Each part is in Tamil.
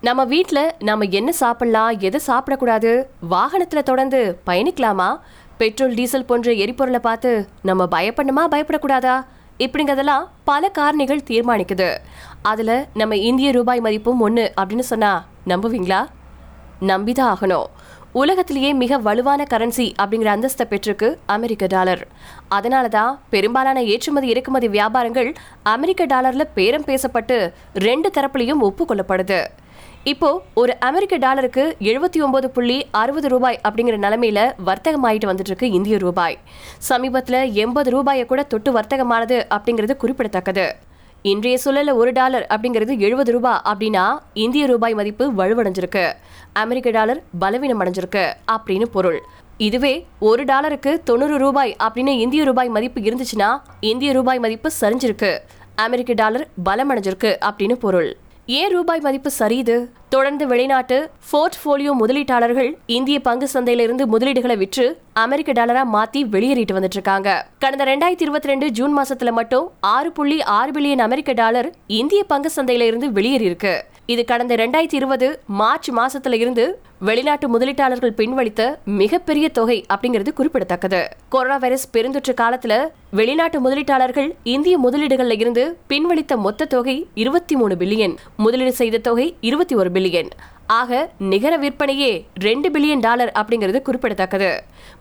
நம்ம வீட்டில் நம்ம என்ன சாப்பிடலாம் எதை சாப்பிடக்கூடாது வாகனத்தில் தொடர்ந்து பயணிக்கலாமா? பெட்ரோல் டீசல் போன்ற எரிபொருளை பார்த்து நம்ம பயப்படணுமா பயப்படக்கூடாதா? இப்படிங்கிறதெல்லாம் பல காரணிகள் தீர்மானிக்குது. அதில் நம்ம இந்திய ரூபாய் மதிப்பும் ஒன்று அப்படின்னு சொன்னால் நம்புவீங்களா? நம்பிதான் ஆகணும். உலகத்திலேயே மிக வலுவான கரன்சி அப்படிங்கிற அந்தஸ்தை பெற்றிருக்கு அமெரிக்க டாலர். அதனால தான் பெரும்பாலான ஏற்றுமதி இறக்குமதி வியாபாரங்கள் அமெரிக்க டாலரில் பேரம் பேசப்பட்டு ரெண்டு தரப்புலையும் ஒப்புக்கொள்ளப்படுது. இப்போ ஒரு அமெரிக்க டாலருக்கு எழுபத்தி ஒன்பது புள்ளி அறுபது ரூபாய் அப்படிங்கிற நிலைமையில வர்த்தகமாயிட்டு வந்துட்டு இருக்கு இந்திய ரூபாய். சமீபத்துல எண்பது ரூபாயை கூட தொட்டு வர்த்தகமானது அப்படிங்கிறது குறிப்பிடத்தக்கது. இன்றைய சூழல்ல ஒரு டாலர் அப்படிங்கிறது எழுபது ரூபாய் அப்படின்னா இந்திய ரூபாய் மதிப்பு வலுவடைஞ்சிருக்கு. அமெரிக்க டாலர் பலவீனம் அடைஞ்சிருக்கு அப்படின்னு பொருள். இதுவே ஒரு டாலருக்கு தொண்ணூறு ரூபாய் அப்படின்னு இந்திய ரூபாய் மதிப்பு இருந்துச்சுன்னா இந்திய ரூபாய் மதிப்பு சரிஞ்சிருக்கு. அமெரிக்க டாலர் பலமடைஞ்சிருக்கு அப்படின்னு பொருள். ஏன் ரூபாய் மதிப்பு சரியுது தொடர்ந்து வெளிநாட்டு போர்ட்ஃபோலியோ முதலீட்டாளர்கள் இந்திய பங்கு சந்தையிலிருந்து முதலீடுகளை விற்று அமெரிக்க டாலரா மாத்தி வெளியேறிட்டு வந்துட்டு இருக்காங்க கடந்த ரெண்டாயிரத்தி இருபத்தி ரெண்டு ஜூன் மாசத்துல மட்டும் ஆறு புள்ளி ஆறு பில்லியன் அமெரிக்க டாலர் இந்திய பங்கு சந்தையிலிருந்து வெளியேறி இருக்கு இது கடந்த ரெண்டாயிரத்தி இருபது மார்ச் மாசத்துல இருந்து வெளிநாட்டு முதலீட்டாளர்கள் பின்வழித்த மிகப்பெரிய தொகை அப்படிங்கிறது குறிப்பிடத்தக்கது. கொரோனா வைரஸ் பெருந்தொற்று காலத்துல வெளிநாட்டு முதலீட்டாளர்கள் இந்திய முதலீடுகள்ல இருந்து பின்வலித்த மொத்த தொகை இருபத்தி மூணு பில்லியன் முதலீடு செய்த தொகை இருபத்தி ஒரு பில்லியன். ஆக நிகர விற்பனையே ரெண்டு பில்லியன் டாலர் அப்படிங்கிறது குறிப்பிடத்தக்கது.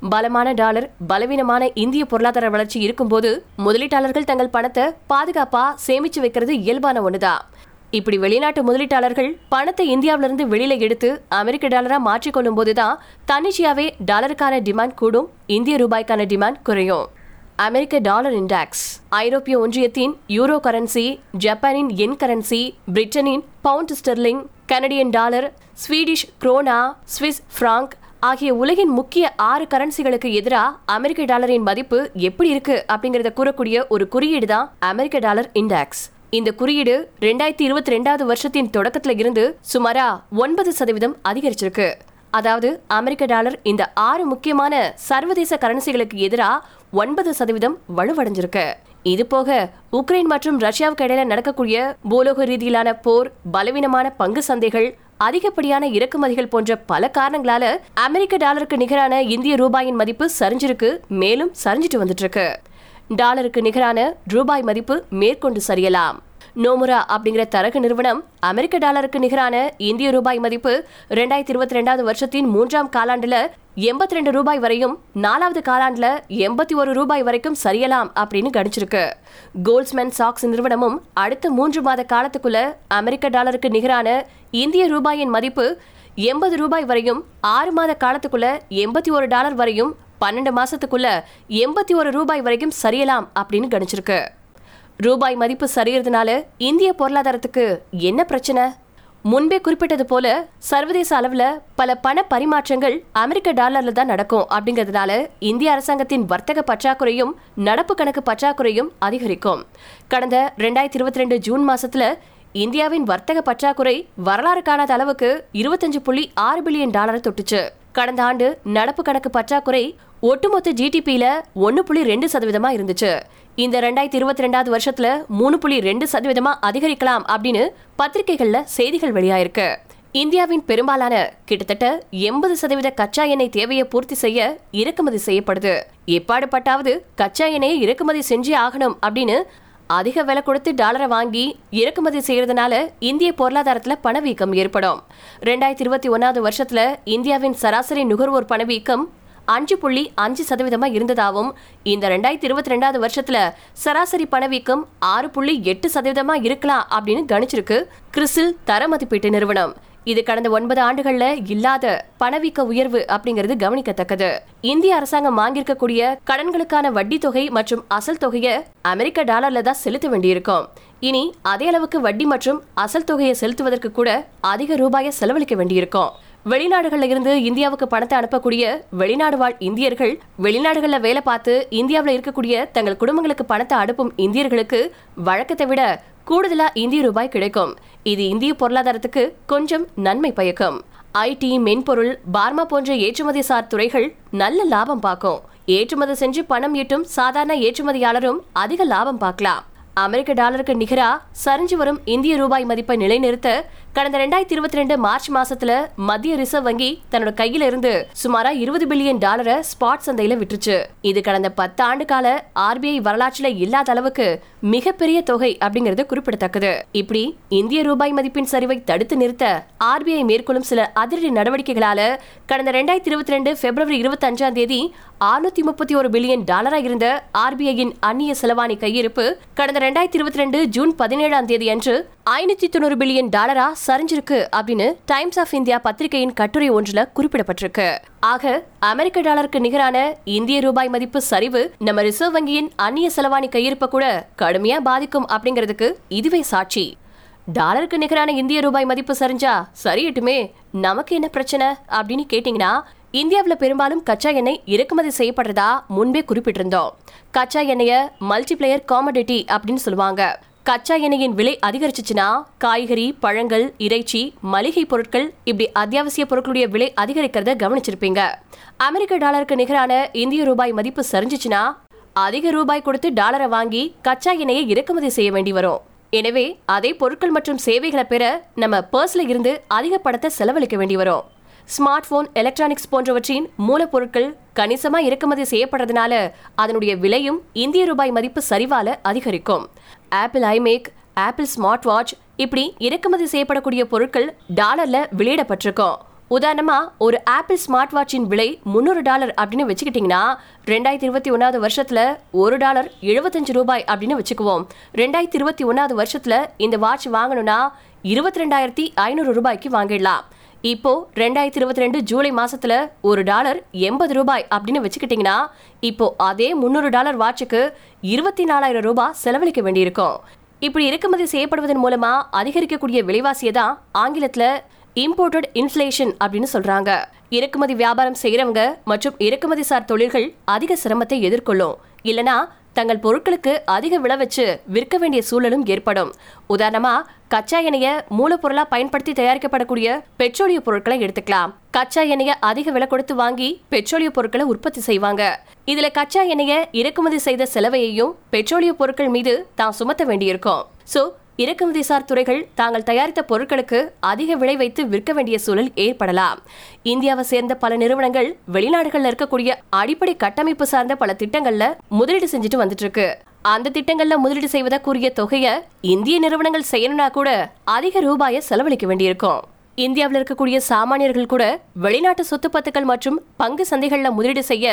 பலமான டாலர் பலவீனமான இந்திய பொருளாதார வளர்ச்சி இருக்கும்போது முதலீட்டாளர்கள் தங்கள் பணத்தை பாதுகாப்பா சேமிச்சு வைக்கிறது இயல்பான ஒண்ணுதான். இப்படி வெளிநாட்டு முதலீட்டாளர்கள் பணத்தை இந்தியாவிலிருந்து வெளியில எடுத்து அமெரிக்க டாலரா மாற்றிக்கொள்ளும் போதுதான் தன்னிச்சையாவே டாலருக்கான டிமாண்ட் கூடும் இந்திய ரூபாய்க்கான டிமாண்ட் குறையும். அமெரிக்க டாலர் இண்டெக்ஸ் ஐரோப்பிய ஒன்றியத்தின் யூரோ கரன்சி ஜப்பானின் என் கரன்சி பிரிட்டனின் pound sterling Canadian dollar Swedish krona Swiss franc ஆகிய உலகின் முக்கிய ஆறு கரன்சிகளுக்கு எதிராக அமெரிக்க டாலரின் மதிப்பு எப்படி இருக்கு அப்படிங்கறத கூறக்கூடிய ஒரு குறியீடு தான் அமெரிக்க டாலர் இண்டெக்ஸ் இந்த குறியீடு ரெண்டாயிரத்தி இருபத்தி ரெண்டாவது வருஷத்தின் தொடக்கத்துல இருந்து சுமாரா ஒன்பது சதவீதம் அதிகரிச்சிருக்கு. அதாவது அமெரிக்க டாலர் இந்த ஆறு முக்கியமான சர்வதேச கரன்சிகளுக்கு எதிராக ஒன்பது சதவீதம் வலுவடைஞ்சிருக்கு. இது போக உக்ரைன் மற்றும் ரஷ்யாவுக்கு இடையில நடக்கக்கூடிய பூலோக ரீதியிலான போர் பலவீனமான பங்கு சந்தைகள் அதிகப்படியான இறக்குமதிகள் போன்ற பல காரணங்களால அமெரிக்க டாலருக்கு நிகரான இந்திய ரூபாயின் மதிப்பு சரிஞ்சிருக்கு மேலும் சரிஞ்சிட்டு வந்துட்டு இருக்கு. டாலருக்கு நிகரான ரூபாய் மதிப்பு மேற்கொண்டு சரியலாம். நோமுரா அப்படிங்கிற தரகு நிறுவனம் அமெரிக்க டாலருக்கு நிகரான இந்திய ரூபாய் மதிப்பு ரெண்டாயிரத்தி இருபத்தி ரெண்டாவது வருஷத்தின் மூன்றாம் காலாண்டுல எண்பத்தி ரெண்டு ரூபாய் வரையும் நாலாவது காலாண்டுல எண்பத்தி ஒரு ரூபாய் வரைக்கும் சரியலாம் அப்படின்னு கணிச்சிருக்கு. கோல்ஸ்மேன் சாக்ஸ் நிறுவனமும் அடுத்த மூன்று மாத காலத்துக்குள்ள அமெரிக்க டாலருக்கு நிகரான இந்திய ரூபாயின் மதிப்பு எண்பது ரூபாய் வரையும் ஆறு மாத காலத்துக்குள்ள எண்பத்தி ஒரு டாலர் வரையும் பன்னெண்டு மாசத்துக்குள்ள எண்பத்தி ஒரு ரூபாய் வரைக்கும் சரியலாம் அப்படின்னு கணிச்சிருக்கு. ரூபாய் மதிப்பு சரியறதுனால இந்திய பொருளாதாரத்துக்கு என்ன பிரச்சனை? முன்பே குறிப்பிட்டது போல சர்வதேச அளவில் பல பண பரிமாற்றங்கள் அமெரிக்க டாலர்ல தான் நடக்கும் அப்படிங்கிறதுனால இந்திய அரசாங்கத்தின் வர்த்தக பற்றாக்குறையும் நடப்பு கணக்கு பற்றாக்குறையும் அதிகரிக்கும். கடந்த ரெண்டாயிரத்தி இருபத்தி ரெண்டு ஜூன் மாசத்துல இந்தியாவின் வர்த்தக பற்றாக்குறை வரலாறு காணாத அளவுக்கு இருபத்தஞ்சு புள்ளி ஆறு பில்லியன் டாலரை தொட்டுச்சு. கடந்த ஆண்டு நடப்பு கணக்கு பற்றாக்குறை ஒட்டுமொத்த ஜிடிபியில ஒன்னு புள்ளி ரெண்டு சதவீதமா இருந்துச்சு. இந்த ரெண்டாயிரத்தி இருபத்தி ரெண்டாவது வருஷத்துல மூணு புள்ளி ரெண்டு சதவீதமா அதிகரிக்கலாம் அப்படின்னு பத்திரிகைகள்ல செய்திகள் வெளியாயிருக்கு. இந்தியாவின் பெரும்பாலான கிட்டத்தட்ட எண்பது சதவீத கச்சா எண்ணெய் தேவையை பூர்த்தி செய்ய இறக்குமதி செய்யப்படுது. எப்பாடுபட்டாவது கச்சா எண்ணெயை இறக்குமதி செஞ்சே ஆகணும் அப்படின்னு அதிக விலை கொடுத்து டாலரை வாங்கி இறக்குமதி செய்யறதுனால இந்திய பொருளாதாரத்துல பணவீக்கம் ஏற்படும். ரெண்டாயிரத்தி இருபத்தி ஒன்னாவது வருஷத்துல இந்தியாவின் சராசரி நுகர்வோர் பணவீக்கம் அஞ்சு புள்ளி அஞ்சு சதவீதமாக இருந்ததாகவும் இந்த ரெண்டாயிரத்தி இருபத்தி ரெண்டாவது வருஷத்துல சராசரி பணவீக்கம் ஆறு புள்ளி எட்டு சதவீதமாக இருக்கலாம் அப்படின்னு கணிச்சிருக்கு கிறிசில் தர மதிப்பீட்டு நிறுவனம். இது கடந்த ஒன்பது ஆண்டுகள்ல இல்லாத பணவீக்க உயர்வு அப்படிங்கிறது கவனிக்கத்தக்கது. இந்திய அரசாங்கம் வாங்கியிருக்கக்கூடிய கடன்களுக்கான வட்டி தொகை மற்றும் அசல் தொகையை அமெரிக்க டாலர்ல தான் செலுத்த வேண்டியிருக்கும். இனி அதே அளவுக்கு வட்டி மற்றும் அசல் தொகையை செலுத்துவதற்கு கூட அதிக ரூபாயை செலவழிக்க வேண்டியிருக்கும். வெளிநாடுகள்ல இருந்து இந்தியாவுக்கு பணத்தை அனுப்பக்கூடிய வெளிநாடு வாழ் இந்தியர்கள் வெளிநாடுகள்ல வேலை பார்த்து இந்தியாவில் இருக்கக்கூடிய தங்கள் குடும்பங்களுக்கு பணத்தை அனுப்பும் இந்தியர்களுக்கு வழக்கத்தை விட கூடுதலா இந்திய ரூபாய் கிடைக்கும். இது இந்திய பொருளாதாரத்துக்கு கொஞ்சம் நன்மை பயக்கும். ஐடி மென்பொருள் பார்மா போன்ற ஏற்றுமதி சார் துறைகள் நல்ல லாபம் பார்க்கும். ஏற்றுமதி செஞ்சு பணம் ஈட்டும் சாதாரண ஏற்றுமதியாளரும் அதிக லாபம் பார்க்கலாம். அமெரிக்க டாலருக்கு நிகரா சரிஞ்சு வரும் இந்திய ரூபாய் மதிப்பை நிலைநிறுத்த கடந்த ரெண்டாயிரத்தி இருபத்தி ரெண்டு மார்ச் மாசத்துல மத்திய ரிசர்வ் வங்கி தன்னோட கையில இருந்து சுமாரா இருபது பில்லியன் டாலரை ஸ்பாட் சந்தையில விட்டுருச்சு இது கடந்த பத்து ஆண்டு கால ஆர்பிஐ வரலாற்றுல இல்லாத அளவுக்கு மிகப்பெரிய தொகை அப்படிங்கிறது குறிப்பிடத்தக்கது. இப்படி இந்திய ரூபாய் மதிப்பின் சரிவை தடுத்து நிறுத்த ஆர்பிஐ மேற்கொள்ளும் சில அதிரடி நடவடிக்கைகளால கடந்த ரெண்டாயிரத்தி இருபத்தி ரெண்டு பிப்ரவரி இருபத்தி அஞ்சாம் தேதி அறுநூத்தி முப்பத்தி ஒரு பில்லியன் டாலராக இருந்த ஆர்பிஐயின் அந்நிய செலவாணி கையிருப்பு கடந்த ரெண்டாயிரத்தி இருபத்தி ரெண்டு ஜூன் பதினேழாம் தேதி அன்று ஐநூத்தி தொண்ணூறு பில்லியன் டாலரா சரிஞ்சிருக்கு அப்படின்னு டைம்ஸ் ஆஃப் இந்தியா பத்திரிகையின் கட்டுரை ஒன்றுல குறிப்பிடப்பட்டிருக்கு. ஆக அமெரிக்க டாலருக்கு நிகரான இந்திய ரூபாய் மதிப்பு சரிவு நம்ம ரிசர்வ் வங்கியின் அந்நிய செலவாணி கையிருப்ப கூட கடுமையா பாதிக்கும் அப்படிங்கிறதுக்கு இதுவே சாட்சி. டாலருக்கு நிகரான இந்திய ரூபாய் மதிப்பு சரிஞ்சா சரியட்டுமே நமக்கு என்ன பிரச்சனை அப்படின்னு கேட்டீங்கன்னா இந்தியாவில் பெரும்பாலும் கச்சா எண்ணெய் இறக்குமதி செய்யப்படுறதா முன்பே குறிப்பிட்டிருந்தோம். கச்சா எண்ணெய மல்டிப்ளேயர் காமடிட்டி அப்படின்னு சொல்லுவாங்க. கச்சா எண்ணெயின் விலை அதிகரிச்சிச்சுன்னா காய்கறி பழங்கள் இறைச்சி மளிகை பொருட்கள் இப்படி அத்தியாவசிய பொருட்களுடைய விலை அதிகரிக்கிறத கவனிச்சிருப்பீங்க. அமெரிக்க டாலருக்கு நிகரான இந்திய ரூபாய் மதிப்பு சரிஞ்சிச்சுன்னா அதிக ரூபாய் கொடுத்து டாலரை வாங்கி கச்சா எண்ணெயை இறக்குமதி செய்ய வேண்டி வரும். எனவே அதே பொருட்கள் மற்றும் சேவைகளை பெற நம்ம பர்ஸ்ல இருந்து அதிக படத்தை செலவழிக்க வேண்டி வரும். ஸ்மார்ட் போன் எலக்ட்ரானிக்ஸ் போன்றவற்றின் மூலப்பொருட்கள் கணிசமா இறக்குமதி செய்யப்படுறதுனால அதனுடைய விலையும் இந்திய ரூபாய் மதிப்பு சரிவால அதிகரிக்கும். Apple iMac Apple smart watch இப்படி இறக்குமதி செய்யப்படக்கூடிய பொருட்கள் டாலர்ல வெளியிடப்பட்டிருக்கும். உதாரணமா ஒரு ஆப்பிள் ஸ்மார்ட் வாட்சின் விலை முந்நூறு டாலர் அப்படின்னு வச்சுக்கிட்டீங்கன்னா ரெண்டாயிரத்தி இருபத்தி ஒன்னாவது வருஷத்துல ஒரு டாலர் எழுபத்தஞ்சு ரூபாய் அப்படின்னு வச்சுக்குவோம். ரெண்டாயிரத்தி இருபத்தி ஒன்னாவது வருஷத்துல இந்த வாட்ச் வாங்கணும்னா இருபத்தி ரெண்டாயிரத்தி ஐநூறு ரூபாய்க்கு வாங்கிடலாம். இப்போ ரெண்டாயிரத்தி இருபத்தி ரெண்டு ஜூலை மாசத்துல ஒரு டாலர் எண்பது ரூபாய் அப்படின்னு வச்சுக்கிட்டீங்கன்னா இப்போ அதே முந்நூறு டாலர் வாட்சுக்கு இருபத்தி நாலாயிரம் ரூபாய் செலவழிக்க வேண்டியிருக்கும். இப்படி இறக்குமதி செய்யப்படுவதன் மூலமா அதிகரிக்கக்கூடிய விலைவாசியை தான் ஆங்கிலத்துல இம்போர்ட்டட் இன்ஃபிளேஷன் அப்படின்னு சொல்றாங்க. இறக்குமதி வியாபாரம் செய்யறவங்க மற்றும் இறக்குமதி சார் தொழில்கள் அதிக சிரமத்தை எதிர்கொள்ளும். இல்லனா தங்கள் பொருட்களுக்கு அதிக விலை வச்சு விற்க வேண்டிய சூழலும் ஏற்படும். உதாரணமா கச்சா எண்ணெய மூலப்பொருளா பயன்படுத்தி தயாரிக்கப்படக்கூடிய பெட்ரோலிய பொருட்களை எடுத்துக்கலாம். கச்சா எண்ணெய அதிக விலை கொடுத்து வாங்கி பெட்ரோலிய பொருட்களை உற்பத்தி செய்வாங்க. இதுல கச்சா எண்ணெய இறக்குமதி செய்த செலவையையும் பெட்ரோலிய பொருட்கள் மீது தான் சுமத்த வேண்டியிருக்கும். சோ இறக்குமதிசார் துறைகள் தாங்கள் தயாரித்த பொருட்களுக்கு அதிக விலை வைத்து விற்க வேண்டிய சூழல் ஏற்படலாம். இந்தியாவை சேர்ந்த பல நிறுவனங்கள் வெளிநாடுகள்ல இருக்கக்கூடிய அடிப்படை கட்டமைப்பு சார்ந்த பல திட்டங்கள்ல முதலீடு செஞ்சுட்டு வந்துட்டு இருக்கு அந்த திட்டங்கள்ல முதலீடு செய்வதா கூறிய தொகையை இந்திய நிறுவனங்கள் செய்யணும்னா கூட அதிக ரூபாயை செலவழிக்க வேண்டியிருக்கும். இந்தியாவில் இருக்கக்கூடிய சாமானியர்கள் கூட வெளிநாட்டு சொத்து பத்துக்கள் மற்றும் பங்கு சந்தைகளில் முதலீடு செய்ய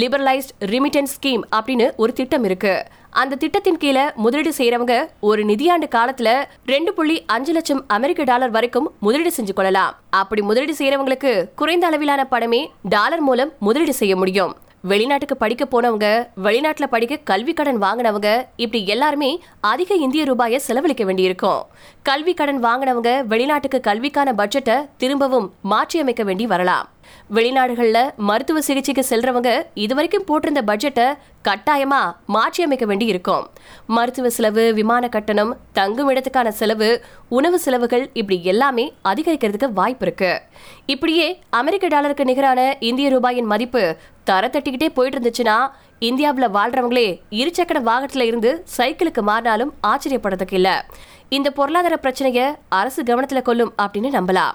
லிபரலைஸ்ட் ரிமிட்டன்ஸ் ஸ்கீம் அப்படின்னு ஒரு திட்டம் இருக்கு. அந்த திட்டத்தின் கீழே முதலீடு செய்யறவங்க ஒரு நிதியாண்டு காலத்துல ரெண்டு புள்ளி அஞ்சு லட்சம் அமெரிக்க டாலர் வரைக்கும் முதலீடு செஞ்சு கொள்ளலாம். அப்படி முதலீடு செய்யறவங்களுக்கு குறைந்த அளவிலான பணமே டாலர் மூலம் முதலீடு செய்ய முடியும். வெளிநாட்டுக்கு படிக்க போனவங்க வெளிநாட்டுல படிக்க கல்வி கடன் வாங்கினவங்க இப்படி எல்லாருமே அதிக இந்திய ரூபாயை செலவழிக்க வேண்டியிருக்கும். கல்வி கடன் வாங்கினவங்க வெளிநாட்டுக்கு கல்விக்கான பட்ஜெட்டை திரும்பவும் மாற்றியமைக்க வேண்டி வரலாம். வெளிநாடுகள்ல மருத்துவ சிகிச்சைக்கு செல்றவங்க இதுவரைக்கும் போட்டிருந்த பட்ஜெட்டை கட்டாயமா மாற்றி அமைக்க வேண்டி இருக்கும் மருத்துவ செலவு விமான கட்டணம் தங்கும் இடத்துக்கான செலவு உணவு செலவுகள் இப்படி எல்லாமே அதிகரிக்கிறதுக்கு வாய்ப்பு இருக்கு. இப்படியே அமெரிக்க டாலருக்கு நிகரான இந்திய ரூபாயின் மதிப்பு தர தட்டிக்கிட்டே போயிட்டு இருந்துச்சுன்னா இந்தியாவில் வாழ்றவங்களே இருசக்கர வாகனத்துல இருந்து சைக்கிளுக்கு மாறினாலும் ஆச்சரியப்படுறதுக்கு இல்ல. இந்த பொருளாதார பிரச்சனையை அரசு கவனத்துல கொள்ளும் அப்படின்னு நம்பலாம்.